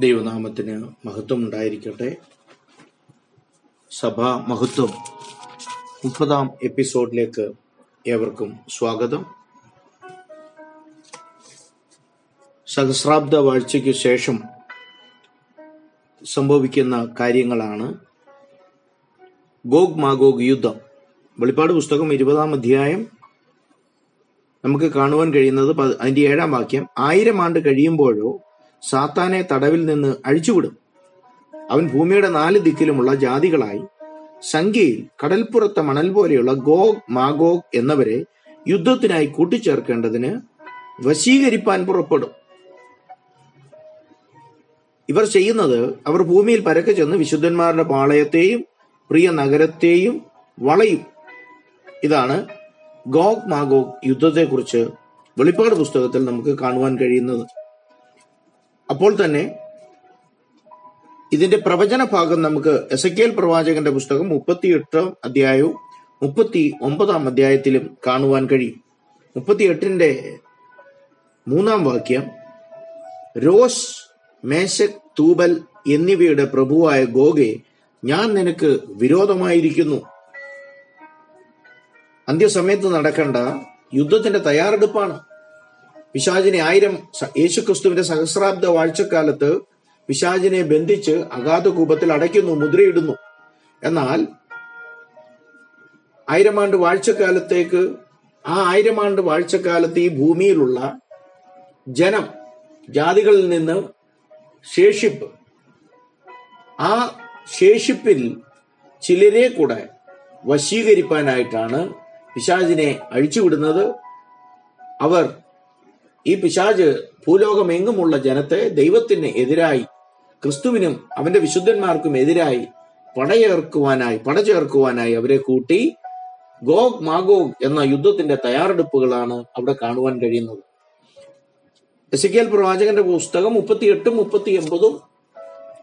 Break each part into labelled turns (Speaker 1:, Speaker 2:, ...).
Speaker 1: ദൈവനാമത്തിന് മഹത്വം ഉണ്ടായിരിക്കട്ടെ സഭാ മഹത്വം മുപ്പതാം എപ്പിസോഡിലേക്ക് ഏവർക്കും സ്വാഗതം. സഹസ്രാബ്ദ വാഴ്ചയ്ക്ക് ശേഷം സംഭവിക്കുന്ന കാര്യങ്ങളാണ് ഗോഗ് മാഗോഗ് യുദ്ധം. വെളിപ്പാട് പുസ്തകം ഇരുപതാം അധ്യായം. നമുക്ക് കാണുവാൻ കഴിയുന്നത് അതിന്റെ ഏഴാം വാക്യം ആയിരം ആണ്ട് കഴിയുമ്പോഴോ സാത്താനെ തടവിൽ നിന്ന് അഴിച്ചുവിടും. അവൻ ഭൂമിയുടെ നാല് ദിക്കിലുമുള്ള ജാതികളായി സംഖ്യയിൽ കടൽപ്പുറത്തെ മണൽ പോലെയുള്ള ഗോഗ് മാഗോഗ് എന്നവരെ യുദ്ധത്തിനായി കൂട്ടിച്ചേർക്കേണ്ടതിന് വശീകരിപ്പാൻ പുറപ്പെടും. ഇവർ ചെയ്യുന്നത് അവർ ഭൂമിയിൽ പരക്കെ ചെന്ന് വിശുദ്ധന്മാരുടെ പാളയത്തെയും പ്രിയ നഗരത്തെയും വളയും. ഇതാണ് ഗോഗ് മാഗോഗ് യുദ്ധത്തെക്കുറിച്ച് വെളിപ്പാട് പുസ്തകത്തിൽ നമുക്ക് കാണുവാൻ കഴിയുന്നത്. അപ്പോൾ തന്നെ ഇതിന്റെ പ്രവചന ഭാഗം നമുക്ക് എസ് കെ എൽ പ്രവാചകന്റെ പുസ്തകം മുപ്പത്തിയെട്ടാം അധ്യായവും മുപ്പത്തി ഒമ്പതാം അധ്യായത്തിലും കാണുവാൻ കഴിയും. മുപ്പത്തിയെട്ടിന്റെ മൂന്നാം വാക്യം രോസ് മേശക് തൂബൽ എന്നിവയുടെ പ്രഭുവായ ഗോഗെ ഞാൻ നിനക്ക് വിരോധമായിരിക്കുന്നു. അന്ത്യസമയത്ത് നടക്കേണ്ട യുദ്ധത്തിന്റെ തയ്യാറെടുപ്പാണ്. പിശാചിനെ ആയിരം യേശുക്രിസ്തുവിന്റെ സഹസ്രാബ്ദ വാഴ്ചക്കാലത്ത് പിശാചിനെ ബന്ധിച്ച് അഗാധ കൂപത്തിൽ അടയ്ക്കുന്നു മുദ്രയിടുന്നു. എന്നാൽ ആയിരം ആണ്ട് വാഴ്ചക്കാലത്തേക്ക് ആ ആയിരം ആണ്ട് വാഴ്ചക്കാലത്ത് ഈ ഭൂമിയിലുള്ള ജനം ജാതികളിൽ നിന്ന് ശേഷിപ്പ് ആ ശേഷിപ്പിൽ ചിലരെ കൂടെ വശീകരിപ്പാനായിട്ടാണ് പിശാചിനെ അഴിച്ചുവിടുന്നത്. അവർ ഈ പിശാജ് ഭൂലോകമെങ്ങുമുള്ള ജനത്തെ ദൈവത്തിന് എതിരായി ക്രിസ്തുവിനും അവന്റെ വിശുദ്ധന്മാർക്കും എതിരായി പടയേർക്കുവാനായി പടചേർക്കുവാനായി അവരെ കൂട്ടി ഗോഗ് മാഗോഗ് എന്ന യുദ്ധത്തിന്റെ തയ്യാറെടുപ്പുകളാണ് അവിടെ കാണുവാൻ കഴിയുന്നത്. എസിക്കേൽ പ്രവാചകന്റെ പുസ്തകം മുപ്പത്തിയെട്ടും മുപ്പത്തി എൺപതും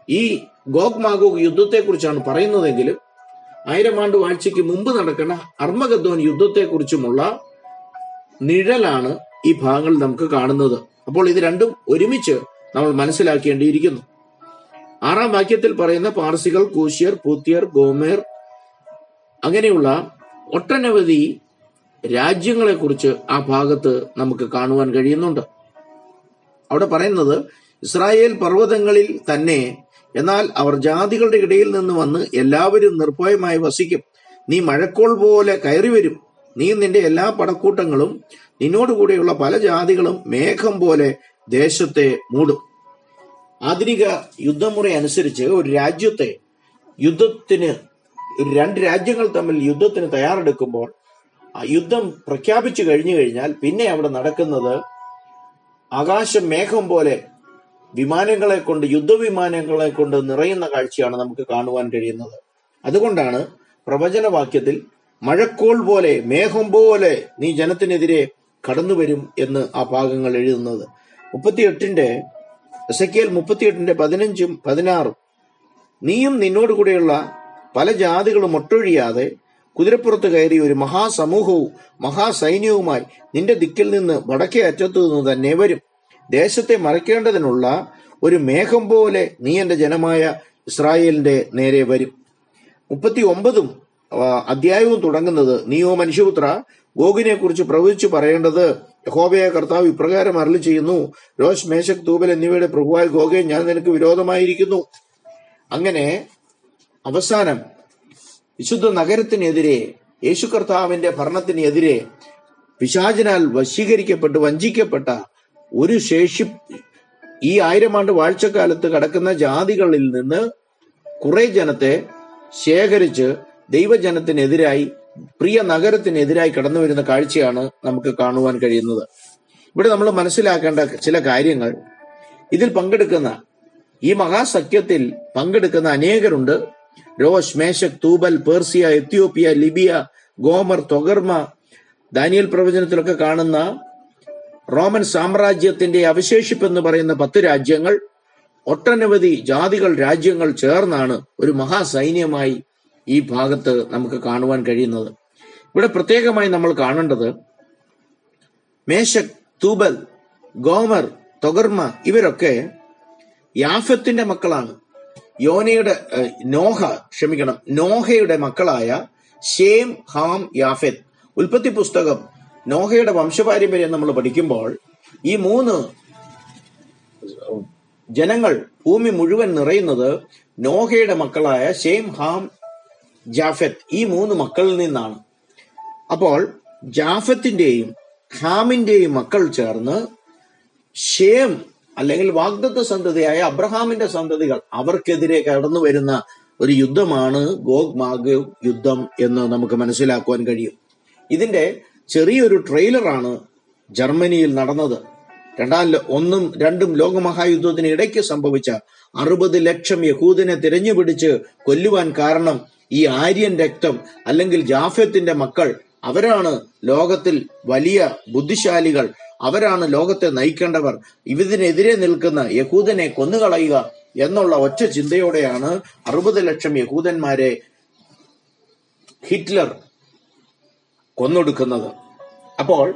Speaker 1: ഈ ഗോഗ് മാഗോഗ് യുദ്ധത്തെക്കുറിച്ചാണ് പറയുന്നതെങ്കിലും ആയിരം ആണ്ട് വാഴ്ചയ്ക്ക് മുമ്പ് നടക്കുന്ന അർമ്മഗദ്വൻ യുദ്ധത്തെക്കുറിച്ചുമുള്ള നിഴലാണ് ഈ ഭാഗങ്ങൾ നമുക്ക് കാണുന്നത്. അപ്പോൾ ഇത് രണ്ടും ഒരുമിച്ച് നമ്മൾ മനസ്സിലാക്കേണ്ടിയിരിക്കുന്നു. ആറാം വാക്യത്തിൽ പറയുന്ന പാർസികൾ കൂശ്യർ പൂത്യർ ഗോമേർ അങ്ങനെയുള്ള ഒട്ടനവധി രാജ്യങ്ങളെക്കുറിച്ച് ആ ഭാഗത്ത് നമുക്ക് കാണുവാൻ കഴിയുന്നുണ്ട്. അവിടെ പറയുന്നത് ഇസ്രായേൽ പർവതങ്ങളിൽ തന്നെ എന്നാൽ അവർ ജാതികളുടെ ഇടയിൽ നിന്ന് വന്ന് എല്ലാവരും നിർഭയമായി വസിക്കും. നീ മഴക്കോൾ പോലെ കയറി വരും നീ നിന്റെ എല്ലാ പടക്കൂട്ടങ്ങളും നിന്നോടുകൂടെയുള്ള പല ജാതികളും മേഘം പോലെ ദേശത്തെ മൂടും. ആധുനിക യുദ്ധമുറ അനുസരിച്ച് ഒരു രാജ്യത്തെ യുദ്ധത്തിന് രണ്ട് രാജ്യങ്ങൾ തമ്മിൽ യുദ്ധത്തിന് തയ്യാറെടുക്കുമ്പോൾ യുദ്ധം പ്രഖ്യാപിച്ചു കഴിഞ്ഞു കഴിഞ്ഞാൽ പിന്നെ അവിടെ നടക്കുന്നത് ആകാശം മേഘം പോലെ വിമാനങ്ങളെ കൊണ്ട് യുദ്ധവിമാനങ്ങളെ കൊണ്ട് നിറയുന്ന കാഴ്ചയാണ് നമുക്ക് കാണുവാൻ കഴിയുന്നത്. അതുകൊണ്ടാണ് പ്രവചനവാക്യത്തിൽ മഴക്കോൾ പോലെ മേഘം പോലെ നീ ജനത്തിനെതിരെ കടന്നു വരും എന്ന് ആ ഭാഗങ്ങൾ എഴുതുന്നത്. മുപ്പത്തിയെട്ടിന്റെ എസക്കിയൽ മുപ്പത്തിയെട്ടിന്റെ പതിനഞ്ചും പതിനാറും. നീയും നിന്നോട് കൂടെയുള്ള പല ജാതികളും ഒട്ടൊഴിയാതെ കുതിരപ്പുറത്ത് കയറി ഒരു മഹാസമൂഹവും മഹാസൈന്യവുമായി നിന്റെ ദിക്കിൽ നിന്ന് വടക്കേ അറ്റത്തു നിന്ന് തന്നെ വരും. ദേശത്തെ മറയ്ക്കേണ്ടതിനുള്ള ഒരു മേഘം പോലെ നീ എന്റെ ജനമായ ഇസ്രായേലിന്റെ നേരെ വരും. മുപ്പത്തി ഒമ്പതും അധ്യായവും തുടങ്ങുന്നത് നീയോ മനുഷ്യപുത്ര ഗോഗിനെ കുറിച്ച് പ്രവചിച്ചു പറയേണ്ടത് യഹോബയായ കർത്താവ് ഇപ്രകാരം അരളി ചെയ്യുന്നു രോഷ് മേശക് തൂബൽ എന്നിവയുടെ പ്രഭുവായ ഗോഗെ ഞാൻ നിനക്ക് വിരോധമായിരിക്കുന്നു. അങ്ങനെ അവസാനം വിശുദ്ധ നഗരത്തിനെതിരെ യേശു കർത്താവിന്റെ ഭരണത്തിനെതിരെ പിശാചിനാൽ വശീകരിക്കപ്പെട്ട് വഞ്ചിക്കപ്പെട്ട ഒരു ശേഷി ഈ ആയിരം ആണ്ട് വാഴ്ചക്കാലത്ത് കടക്കുന്ന ജാതികളിൽ നിന്ന് കുറെ ജനത്തെ ശേഖരിച്ച് ദൈവജനത്തിനെതിരായി പ്രിയ നഗരത്തിനെതിരായി കടന്നു വരുന്ന കാഴ്ചയാണ് നമുക്ക് കാണുവാൻ കഴിയുന്നത്. ഇവിടെ നമ്മൾ മനസ്സിലാക്കേണ്ട ചില കാര്യങ്ങൾ. ഇതിൽ പങ്കെടുക്കുന്ന ഈ മഹാസഖ്യത്തിൽ പങ്കെടുക്കുന്ന അനേകരുണ്ട്. Rosh Meshech Tubal Persia Ethiopia Libya Gomer Togarmah Daniel പ്രവചനത്തിലൊക്കെ കാണുന്ന റോമൻ സാമ്രാജ്യത്തിന്റെ അവശേഷിപ്പ് എന്ന് പറയുന്ന പത്ത് രാജ്യങ്ങൾ ഒട്ടനവധി ജാതികൾ രാജ്യങ്ങൾ ചേർന്നാണ് ഒരു മഹാസൈന്യമായി ഈ ഭാഗത്ത് നമുക്ക് കാണുവാൻ കഴിയുന്നത്. ഇവിടെ പ്രത്യേകമായി നമ്മൾ കാണേണ്ടത് മേശക് തൂബൽ ഗോമർ തൊഗർമ ഇവരൊക്കെ യാഫത്തിന്റെ മക്കളാണ്. യോനയുടെ നോഹ ക്ഷമിക്കണം നോഹയുടെ മക്കളായ ഷേം ഹാം യാഫെത്ത്. ഉൽപ്പത്തി പുസ്തകം നോഹയുടെ വംശപാരമ്പര്യം നമ്മൾ പഠിക്കുമ്പോൾ ഈ മൂന്ന് ജനങ്ങൾ ഭൂമി മുഴുവൻ നിറയുന്നത് നോഹയുടെ മക്കളായ ഷേം ഹാം ജാഫത്ത് ഈ മൂന്ന് മക്കളിൽ നിന്നാണ്. അപ്പോൾ ജാഫത്തിന്റെയും ഹാമിന്റെയും മക്കൾ ചേർന്ന് ഷേം അല്ലെങ്കിൽ വാഗ്ദത്ത സന്തതിയായ അബ്രഹാമിന്റെ സന്തതികൾ അവർക്കെതിരെ കടന്നു വരുന്ന ഒരു യുദ്ധമാണ് ഗോഗ് മാഗ് യുദ്ധം എന്ന് നമുക്ക് മനസ്സിലാക്കുവാൻ കഴിയും. ഇതിന്റെ ചെറിയൊരു ട്രെയിലറാണ് ജർമ്മനിയിൽ നടന്നത്. രണ്ടാം ഒന്നും രണ്ടും ലോകമഹായുദ്ധത്തിന് ഇടയ്ക്ക് സംഭവിച്ച അറുപത് ലക്ഷം യഹൂദിനെ തിരഞ്ഞുപിടിച്ച് കൊല്ലുവാൻ കാരണം ഈ ആര്യൻ രക്തം അല്ലെങ്കിൽ ജാഫത്തിന്റെ മക്കൾ അവരാണ് ലോകത്തിൽ വലിയ ബുദ്ധിശാലികൾ. അവരാണ് ലോകത്തെ നയിക്കേണ്ടവർ. ഇവതിനെതിരെ നിൽക്കുന്ന യഹൂദനെ കൊന്നുകളയുക എന്നുള്ള ഒറ്റ ചിന്തയോടെയാണ് അറുപത് ലക്ഷം യഹൂദന്മാരെ ഹിറ്റ്ലർ കൊന്നൊടുക്കുന്നത്. അപ്പോൾ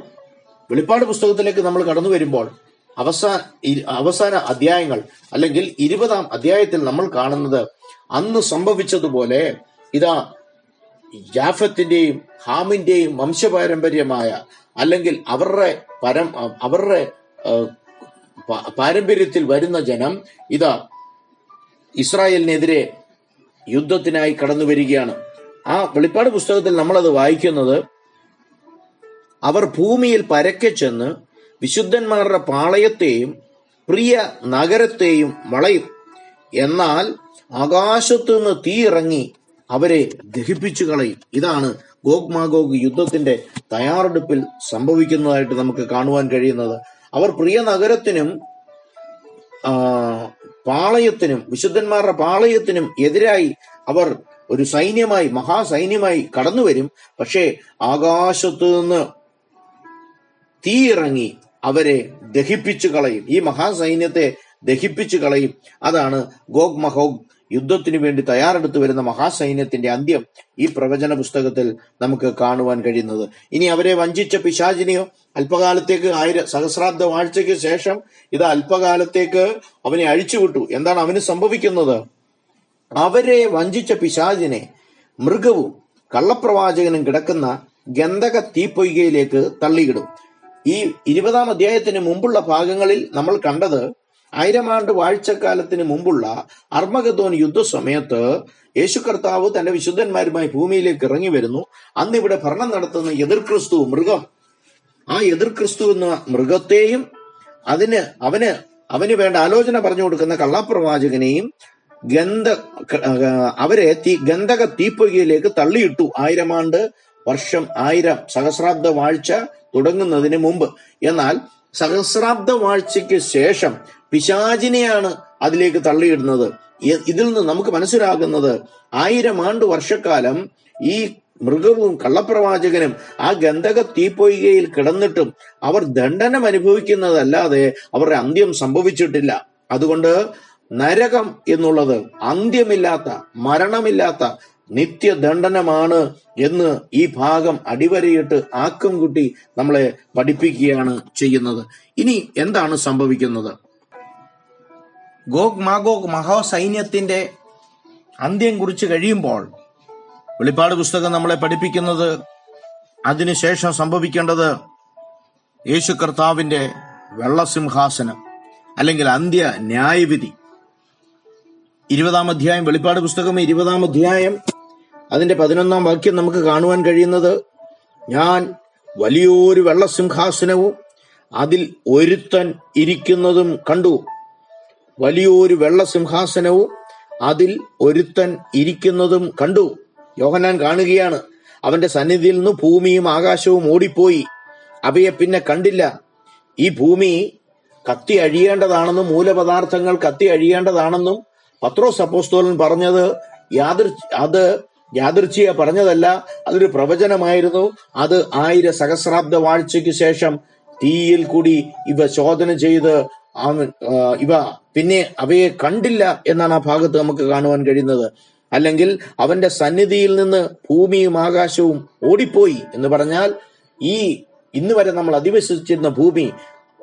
Speaker 1: വെളിപ്പാട് പുസ്തകത്തിലേക്ക് നമ്മൾ കടന്നു വരുമ്പോൾ അവസാന അവസാന അധ്യായങ്ങൾ അല്ലെങ്കിൽ ഇരുപതാം അധ്യായത്തിൽ നമ്മൾ കാണുന്നത് അന്ന് സംഭവിച്ചതുപോലെ ഇതാ ജാഫത്തിന്റെയും ഹാമിന്റെയും വംശപാരമ്പര്യമായ അല്ലെങ്കിൽ അവരുടെ പരം അവരുടെ പാരമ്പര്യത്തിൽ വരുന്ന ജനം ഇതാ ഇസ്രായേലിനെതിരെ യുദ്ധത്തിനായി കടന്നു വരികയാണ്. ആ വെളിപ്പാട് പുസ്തകത്തിൽ നമ്മളത് വായിക്കുന്നത് അവർ ഭൂമിയിൽ പരക്കെ ചെന്ന് വിശുദ്ധന്മാരുടെ പാളയത്തെയും പ്രിയ നഗരത്തെയും വളയും. എന്നാൽ ആകാശത്തു നിന്ന് തീ ഇറങ്ങി അവരെ ദഹിപ്പിച്ചു കളയും ഇതാണ് ഗോഗ് മാഗോഗ് യുദ്ധത്തിന്റെ തയ്യാറെടുപ്പിൽ സംഭവിക്കുന്നതായിട്ട് നമുക്ക് കാണുവാൻ കഴിയുന്നത്. അവർ പ്രിയ നഗരത്തിനും പാളയത്തിനും വിശുദ്ധന്മാരുടെ പാളയത്തിനും എതിരായി അവർ ഒരു സൈന്യമായി മഹാസൈന്യമായി കടന്നു വരും പക്ഷേ ആകാശത്തു നിന്ന് തീ ഇറങ്ങി അവരെ ദഹിപ്പിച്ചു കളയും ഈ മഹാസൈന്യത്തെ ദഹിപ്പിച്ചു കളയും അതാണ് ഗോഗ് മഹോഗ് യുദ്ധത്തിന് വേണ്ടി തയ്യാറെടുത്തു വരുന്ന മഹാസൈന്യത്തിന്റെ അന്ത്യം ഈ പ്രവചന പുസ്തകത്തിൽ നമുക്ക് കാണുവാൻ കഴിയുന്നത്. ഇനി അവരെ വഞ്ചിച്ച പിശാചിനെയോ അല്പകാലത്തേക്ക് ആയിര സഹസ്രാബ്ദ വാഴ്ചയ്ക്ക് ശേഷം ഇത് അല്പകാലത്തേക്ക് അവനെ അഴിച്ചുവിട്ടു. എന്താണ് അവന് സംഭവിക്കുന്നത്? അവരെ വഞ്ചിച്ച പിശാചിനെ മൃഗവും കള്ളപ്രവാചകനും കിടക്കുന്ന ഗന്ധക തീപ്പൊയ്കയിലേക്ക് തള്ളിയിടും. ഈ ഇരുപതാം അധ്യായത്തിന് മുമ്പുള്ള ഭാഗങ്ങളിൽ നമ്മൾ കണ്ടത് ആയിരം ആണ്ട് വാഴ്ചക്കാലത്തിന് മുമ്പുള്ള അർമഗതോൻ യുദ്ധസമയത്ത് യേശു കർത്താവ് തന്റെ വിശുദ്ധന്മാരുമായി ഭൂമിയിലേക്ക് ഇറങ്ങി വരുന്നു. അന്ന് ഇവിടെ ഭരണം നടത്തുന്ന എതിർ ക്രിസ്തു മൃഗം. ആ എതിർ ക്രിസ്തു എന്ന മൃഗത്തെയും അതിന് അവന് അവന് വേണ്ട ആലോചന പറഞ്ഞു കൊടുക്കുന്ന കള്ളപ്രവാചകനെയും ഗന്ധ അവരെ തീ ഗന്ധക തീപ്പൊയ്കയിലേക്ക് തള്ളിയിട്ടു ആയിരം ആണ്ട് വർഷം ആയിരം സഹസ്രാബ്ദ വാഴ്ച തുടങ്ങുന്നതിന് മുമ്പ്. എന്നാൽ സഹസ്രാബ്ദ വാഴ്ചയ്ക്ക് ശേഷം പിശാചിനെയാണ് അതിലേക്ക് തള്ളിയിടുന്നത്. ഇതിൽ നിന്ന് നമുക്ക് മനസ്സിലാകുന്നത് ആയിരം ആണ്ട് വർഷക്കാലം ഈ മൃഗവും കള്ളപ്രവാചകനും ആ ഗന്ധക തീപ്പൊയ്കയിൽ കിടന്നിട്ടും അവർ ദണ്ഡനം അനുഭവിക്കുന്നതല്ലാതെ അവരുടെ അന്ത്യം സംഭവിച്ചിട്ടില്ല. അതുകൊണ്ട് നരകം എന്നുള്ളത് അന്ത്യമില്ലാത്ത മരണമില്ലാത്ത നിത്യദണ്ഡനമാണ് എന്ന് ഈ ഭാഗം അടിവരയിട്ട് ആക്കം കൂട്ടി നമ്മളെ പഠിപ്പിക്കുകയാണ് ചെയ്യുന്നത്. ഇനി എന്താണ് സംഭവിക്കുന്നത്? ഗോഗ് മാഗോഗ് മഹാസൈന്യത്തിന്റെ അന്ത്യം കുറിച്ച് കഴിയുമ്പോൾ വെളിപ്പാട് പുസ്തകം നമ്മളെ പഠിപ്പിക്കുന്നത് അതിനുശേഷം സംഭവിക്കേണ്ടത് യേശു കർത്താവിന്റെ വെള്ളസിംഹാസനം അല്ലെങ്കിൽ അന്ത്യ ന്യായവിധി. ഇരുപതാം അധ്യായം വെളിപ്പാട് പുസ്തകം ഇരുപതാം അധ്യായം അതിന്റെ പതിനൊന്നാം വാക്യം നമുക്ക് കാണുവാൻ കഴിയുന്നത് ഞാൻ വലിയൊരു വെള്ളസിംഹാസനവും അതിൽ ഒരുത്തൻ ഇരിക്കുന്നതും കണ്ടു. വലിയൊരു വെള്ളസിംഹാസനവും അതിൽ ഒരുത്തൻ ഇരിക്കുന്നതും കണ്ടു. യോഹന്നാൻ കാണുകയാണ്. അവന്റെ സന്നിധിയിൽ നിന്ന് ഭൂമിയും ആകാശവും ഓടിപ്പോയി. അവയെ പിന്നെ കണ്ടില്ല. ഈ ഭൂമി കത്തി അഴിയേണ്ടതാണെന്നും മൂലപദാർത്ഥങ്ങൾ കത്തി അഴിയേണ്ടതാണെന്നും പത്രോസ് അപ്പോസ്തോലൻ പറഞ്ഞത് യാദൃ അത് യാദൃച്ഛിയ പറഞ്ഞതല്ല അതൊരു പ്രവചനമായിരുന്നു. അത് ആയിര സഹസ്രാബ്ദ വാഴ്ചയ്ക്ക് ശേഷം തീയിൽ കൂടി ഇവ ശോധന ചെയ്ത് ഇവ പിന്നെ അവയെ കണ്ടില്ല എന്നാണ് ആ ഭാഗത്ത് നമുക്ക് കാണുവാൻ കഴിയുന്നത്. അല്ലെങ്കിൽ അവന്റെ സന്നിധിയിൽ നിന്ന് ഭൂമിയും ആകാശവും ഓടിപ്പോയി എന്ന് പറഞ്ഞാൽ ഈ ഇന്ന് വരെ നമ്മൾ അധിവസിച്ചിരുന്ന ഭൂമി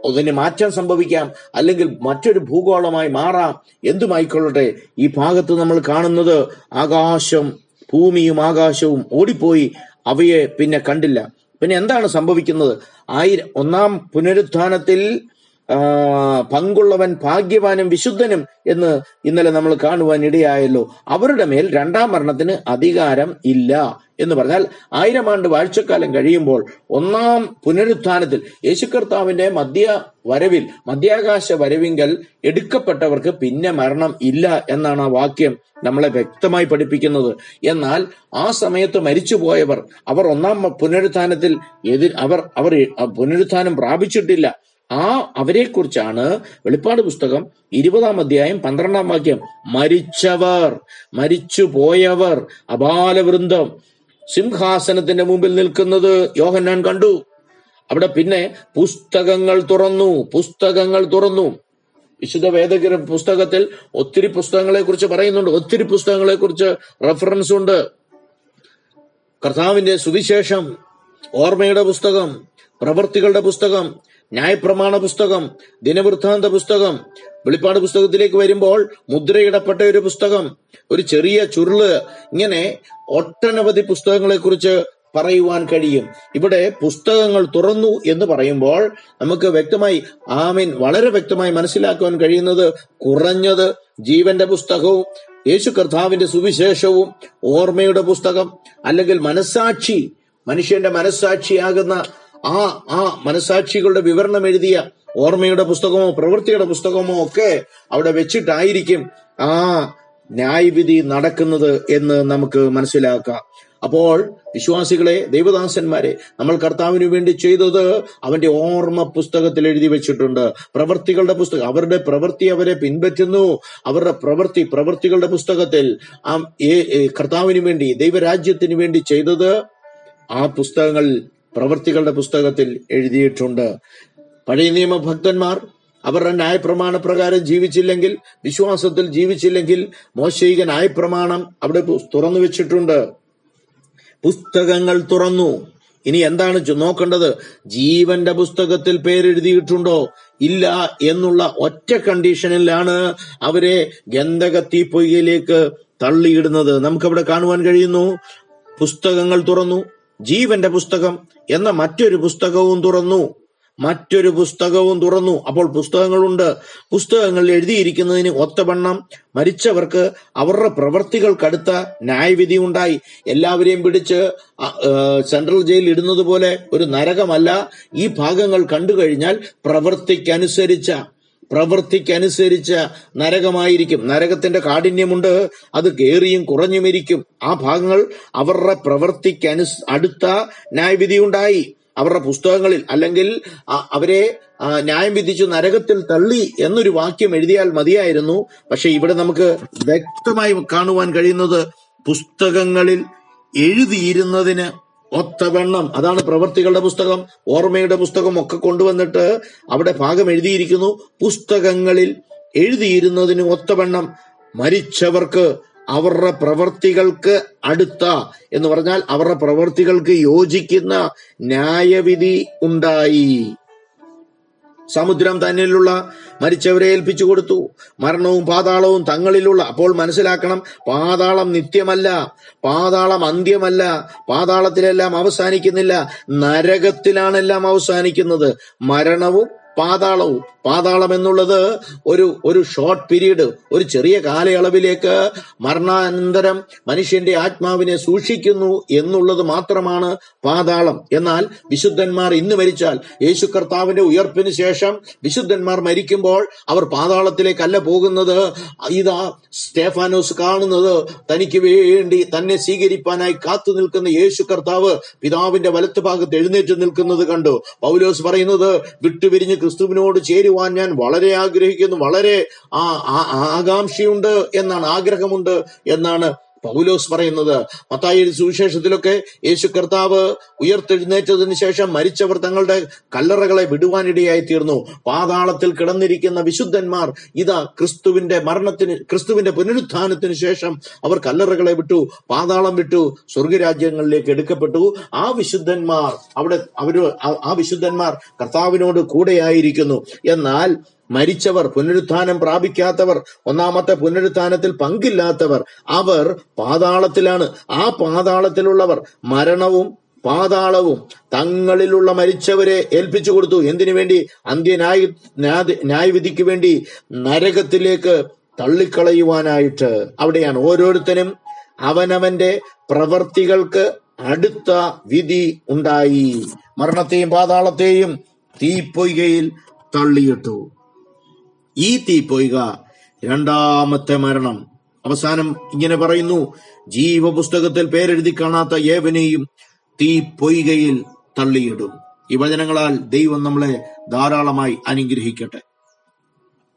Speaker 1: അതിന് മാറ്റം സംഭവിക്കാം അല്ലെങ്കിൽ മറ്റൊരു ഭൂഗോളമായി മാറാം എന്തുമായിക്കൊള്ളട്ടെ. ഈ ഭാഗത്ത് നമ്മൾ കാണുന്നത് ആകാശം ഭൂമിയും ആകാശവും ഓടിപ്പോയി അവയെ പിന്നെ കണ്ടില്ല. പിന്നെ എന്താണ് സംഭവിക്കുന്നത്? ആയിരം ഒന്നാം പുനരുത്ഥാനത്തിൽ പങ്കുള്ളവൻ ഭാഗ്യവാനും വിശുദ്ധനും എന്ന് ഇന്നലെ നമ്മൾ കാണുവാൻ ഇടയായല്ലോ. അവരുടെ മേൽ രണ്ടാം മരണത്തിന് അധികാരം ഇല്ല എന്ന് പറഞ്ഞാൽ ആയിരം ആണ്ട് വാഴ്ചക്കാലം കഴിയുമ്പോൾ ഒന്നാം പുനരുത്ഥാനത്തിൽ യേശുകർത്താവിന്റെ മധ്യ വരവിൽ മധ്യാകാശ വരവിങ്കൽ എടുക്കപ്പെട്ടവർക്ക് പിന്നെ മരണം ഇല്ല എന്നാണ് ആ വാക്യം നമ്മളെ വ്യക്തമായി പഠിപ്പിക്കുന്നത്. എന്നാൽ ആ സമയത്ത് മരിച്ചുപോയവർ അവർ ഒന്നാം പുനരുത്ഥാനത്തിൽ എതിർ അവർ അവർ പുനരുത്ഥാനം പ്രാപിച്ചിട്ടില്ല. ആ അവരെക്കുറിച്ചാണ് വെളിപ്പാട് പുസ്തകം ഇരുപതാം അധ്യായം പന്ത്രണ്ടാം വാക്യം. മരിച്ചവർ മരിച്ചു പോയവർ അപാലവൃന്ദം. സിംഹാസനത്തിന്റെ മുമ്പിൽ നിൽക്കുന്നത് യോഹന്നാൻ കണ്ടു. അവിടെ പിന്നെ പുസ്തകങ്ങൾ തുറന്നു പുസ്തകങ്ങൾ തുറന്നു. വിശുദ്ധ വേദഗ്ര പുസ്തകത്തിൽ ഒത്തിരി പുസ്തകങ്ങളെ കുറിച്ച് പറയുന്നുണ്ട്. ഒത്തിരി പുസ്തകങ്ങളെ കുറിച്ച് റെഫറൻസ് ഉണ്ട്. കർത്താവിന്റെ സുവിശേഷം ഓർമ്മയുടെ പുസ്തകം പ്രവൃത്തികളുടെ പുസ്തകം ന്യായപ്രമാണ പുസ്തകം ദിനവൃത്താന്ത പുസ്തകം വെളിപ്പാട് പുസ്തകത്തിലേക്ക് വരുമ്പോൾ മുദ്രയിടപ്പെട്ട ഒരു പുസ്തകം ഒരു ചെറിയ ചുരുൾ. ഇങ്ങനെ ഒട്ടനവധി പുസ്തകങ്ങളെ കുറിച്ച് പറയുവാൻ കഴിയും. ഇവിടെ പുസ്തകങ്ങൾ തുറന്നു എന്ന് പറയുമ്പോൾ നമുക്ക് വ്യക്തമായി ആമീൻ വളരെ വ്യക്തമായി മനസ്സിലാക്കുവാൻ കഴിയുന്നത് കുറഞ്ഞത് ജീവന്റെ പുസ്തകവും യേശു കർത്താവിന്റെ സുവിശേഷവും ഓർമ്മയുടെ പുസ്തകം അല്ലെങ്കിൽ മനസാക്ഷി മനുഷ്യന്റെ മനസാക്ഷിയാകുന്ന ആ ആ മനസാക്ഷികളുടെ വിവരണം എഴുതിയ ഓർമ്മയുടെ പുസ്തകമോ പ്രവൃത്തിയുടെ പുസ്തകമോ ഒക്കെ അവിടെ വെച്ചിട്ടായിരിക്കും ആ ന്യായവിധി നടക്കുന്നത് എന്ന് നമുക്ക് മനസ്സിലാക്കാം. അപ്പോൾ വിശ്വാസികളെ ദൈവദാസന്മാരെ നമ്മൾ കർത്താവിന് വേണ്ടി ചെയ്തത് അവന്റെ ഓർമ്മ പുസ്തകത്തിൽ എഴുതി വെച്ചിട്ടുണ്ട്. പ്രവൃത്തികളുടെ പുസ്തകം അവരുടെ പ്രവൃത്തി അവരെ പിൻപറ്റുന്നു. അവരുടെ പ്രവൃത്തി പ്രവൃത്തികളുടെ പുസ്തകത്തിൽ കർത്താവിന് വേണ്ടി ദൈവരാജ്യത്തിന് വേണ്ടി ചെയ്തത് ആ പുസ്തകങ്ങൾ പ്രവൃത്തികളുടെ പുസ്തകത്തിൽ എഴുതിയിട്ടുണ്ട്. പഴയ നിയമ ഭക്തന്മാർ അവരുടെ ന്യായപ്രമാണ പ്രകാരം ജീവിച്ചില്ലെങ്കിൽ വിശ്വാസത്തിൽ ജീവിച്ചില്ലെങ്കിൽ മോശയിക ന്യായപ്രമാണം അവിടെ തുറന്നു വെച്ചിട്ടുണ്ട്. പുസ്തകങ്ങൾ തുറന്നു. ഇനി എന്താണ് നോക്കേണ്ടത്? ജീവന്റെ പുസ്തകത്തിൽ പേരെഴുതിയിട്ടുണ്ടോ? ഇല്ല എന്നുള്ള ഒറ്റ കണ്ടീഷനിലാണ് അവരെ ഗന്ധക തീപ്പൊയ്യയിലേക്ക് തള്ളിയിടുന്നത്. നമുക്കവിടെ കാണുവാൻ കഴിയുന്നു. പുസ്തകങ്ങൾ തുറന്നു. ജീവന്റെ പുസ്തകം എന്ന മറ്റൊരു പുസ്തകവും തുറന്നു. മറ്റൊരു പുസ്തകവും തുറന്നു. അപ്പോൾ പുസ്തകങ്ങളുണ്ട്. പുസ്തകങ്ങൾ എഴുതിയിരിക്കുന്നതിന് ഒത്തവണ്ണം മരിച്ചവർക്ക് അവരുടെ പ്രവർത്തികൾക്കടുത്ത ന്യായവിധി ഉണ്ടായി. എല്ലാവരെയും പിടിച്ച് സെൻട്രൽ ജയിലിൽ ഇടുന്നത് പോലെ ഒരു നരകമല്ല. ഈ ഭാഗങ്ങൾ കണ്ടു കഴിഞ്ഞാൽ പ്രവർത്തിക്കനുസരിച്ച പ്രവൃത്തിക്കനുസരിച്ച നരകമായിരിക്കും. നരകത്തിന്റെ കാഠിന്യമുണ്ട്. അത് കേറിയും കുറഞ്ഞുമിരിക്കും ആ ഭാഗങ്ങൾ അവരുടെ പ്രവൃത്തിക്കനു അടുത്ത ന്യായവിധി ഉണ്ടായി. അവരുടെ പുസ്തകങ്ങളിൽ അല്ലെങ്കിൽ അവരെ ന്യായം വിധിച്ചു നരകത്തിൽ തള്ളി എന്നൊരു വാക്യം എഴുതിയാൽ മതിയായിരുന്നു. പക്ഷെ ഇവിടെ നമുക്ക് വ്യക്തമായി കാണുവാൻ കഴിയുന്നത് പുസ്തകങ്ങളിൽ എഴുതിയിരുന്നതിന് ഒത്തവണ്ണം. അതാണ് പ്രവർത്തികളുടെ പുസ്തകം. ഓർമ്മയുടെ പുസ്തകം ഒക്കെ കൊണ്ടുവന്നിട്ട് അവിടെ ഭാഗം എഴുതിയിരിക്കുന്നു. പുസ്തകങ്ങളിൽ എഴുതിയിരുന്നതിന് ഒത്തവണ്ണം മരിച്ചവർക്ക് അവരുടെ പ്രവർത്തികൾക്ക് അടുത്ത എന്ന് പറഞ്ഞാൽ അവരുടെ പ്രവർത്തികൾക്ക് യോജിക്കുന്ന ന്യായവിധി ഉണ്ടായി. സമുദ്രം തന്നിലുള്ള മരിച്ചവരെ ഏൽപ്പിച്ചു കൊടുത്തു. മരണവും പാതാളവും തങ്ങളിലുള്ള അപ്പോൾ മനസ്സിലാക്കണം പാതാളം നിത്യമല്ല പാതാളം അന്ത്യമല്ല പാതാളത്തിലെല്ലാം അവസാനിക്കുന്നില്ല നരകത്തിലാണെല്ലാം അവസാനിക്കുന്നത് മരണവും പാതാളവും. പാതാളം എന്നുള്ളത് ഒരു ഒരു ഷോർട്ട് പീരീഡ് ഒരു ചെറിയ കാലയളവിലേക്ക് മരണാനന്തരം മനുഷ്യന്റെ ആത്മാവിനെ സൂക്ഷിക്കുന്നു എന്നുള്ളത് മാത്രമാണ് പാതാളം. എന്നാൽ വിശുദ്ധന്മാർ ഇന്ന് മരിച്ചാൽ യേശു കർത്താവിന്റെ ഉയർപ്പിന് ശേഷം വിശുദ്ധന്മാർ മരിക്കുമ്പോൾ അവർ പാതാളത്തിലേക്കല്ല പോകുന്നത്. ഇതാ സ്റ്റേഫാനോസ് കാണുന്നത്. തനിക്ക് വേണ്ടി തന്നെ സ്വീകരിപ്പാനായി കാത്തു നിൽക്കുന്ന യേശു കർത്താവ് പിതാവിന്റെ വലത്തുഭാഗത്ത് എഴുന്നേറ്റ് നിൽക്കുന്നത് കണ്ടു. പൗലോസ് പറയുന്നത് വിട്ടുപിരിഞ്ഞ് ക്രിസ്തുവിനോട് ചേരുവാൻ ഞാൻ വളരെ ആഗ്രഹിക്കുന്നു വളരെ ആ- ആകാംക്ഷയുണ്ട് എന്നാണ് ആഗ്രഹമുണ്ട് എന്നാണ് പൗലോസ് പറയുന്നത് മത്തായി സുവിശേഷത്തിലൊക്കെ യേശു കർത്താവ് ഉയർത്തെഴുന്നേറ്റതിനു ശേഷം മരിച്ചവർ തങ്ങളുടെ കല്ലറകളെ വിടുവാനിടയായി തീർന്നു പാതാളത്തിൽ കിടന്നിരിക്കുന്ന വിശുദ്ധന്മാർ ഇതാ ക്രിസ്തുവിന്റെ മരണത്തിന് ക്രിസ്തുവിന്റെ പുനരുത്ഥാനത്തിന് ശേഷം അവർ കല്ലറകളെ വിട്ടു പാതാളം വിട്ടു സ്വർഗരാജ്യങ്ങളിലേക്ക് എടുക്കപ്പെട്ടു. ആ വിശുദ്ധന്മാർ അവിടെ അവർ ആ- വിശുദ്ധന്മാർ കർത്താവിനോട് കൂടെയായിരിക്കുന്നു. എന്നാൽ മരിച്ചവർ പുനരുത്ഥാനം പ്രാപിക്കാത്തവർ ഒന്നാമത്തെ പുനരുത്ഥാനത്തിൽ പങ്കില്ലാത്തവർ അവർ പാതാളത്തിലാണ്. ആ പാതാളത്തിലുള്ളവർ മരണവും പാതാളവും തങ്ങളിലുള്ള മരിച്ചവരെ ഏൽപ്പിച്ചു കൊടുത്തു. എന്തിനു വേണ്ടി? അന്ത്യനായ ന്യായവിധിക്ക് വേണ്ടി നരകത്തിലേക്ക് തള്ളിക്കളയുവാനായിട്ട്. അവിടെയാണ് ഓരോരുത്തരും അവനവന്റെ പ്രവർത്തികൾക്ക് അടുത്ത വിധി ഉണ്ടായി. മരണത്തെയും പാതാളത്തെയും തീപ്പൊയ്കയിൽ തള്ളിയിട്ടു. ഈ തീപ്പൊയ്ക രണ്ടാമത്തെ മരണം. അവസാനം ഇങ്ങനെ പറയുന്നു. ജീവപുസ്തകത്തിൽ പേരെഴുതി കാണാത്ത ഏവനെയും തീ പൊയ്കയിൽ തള്ളിയിടും. ഈ വചനങ്ങളാൽ ദൈവം നമ്മളെ ധാരാളമായി അനുഗ്രഹിക്കട്ടെ.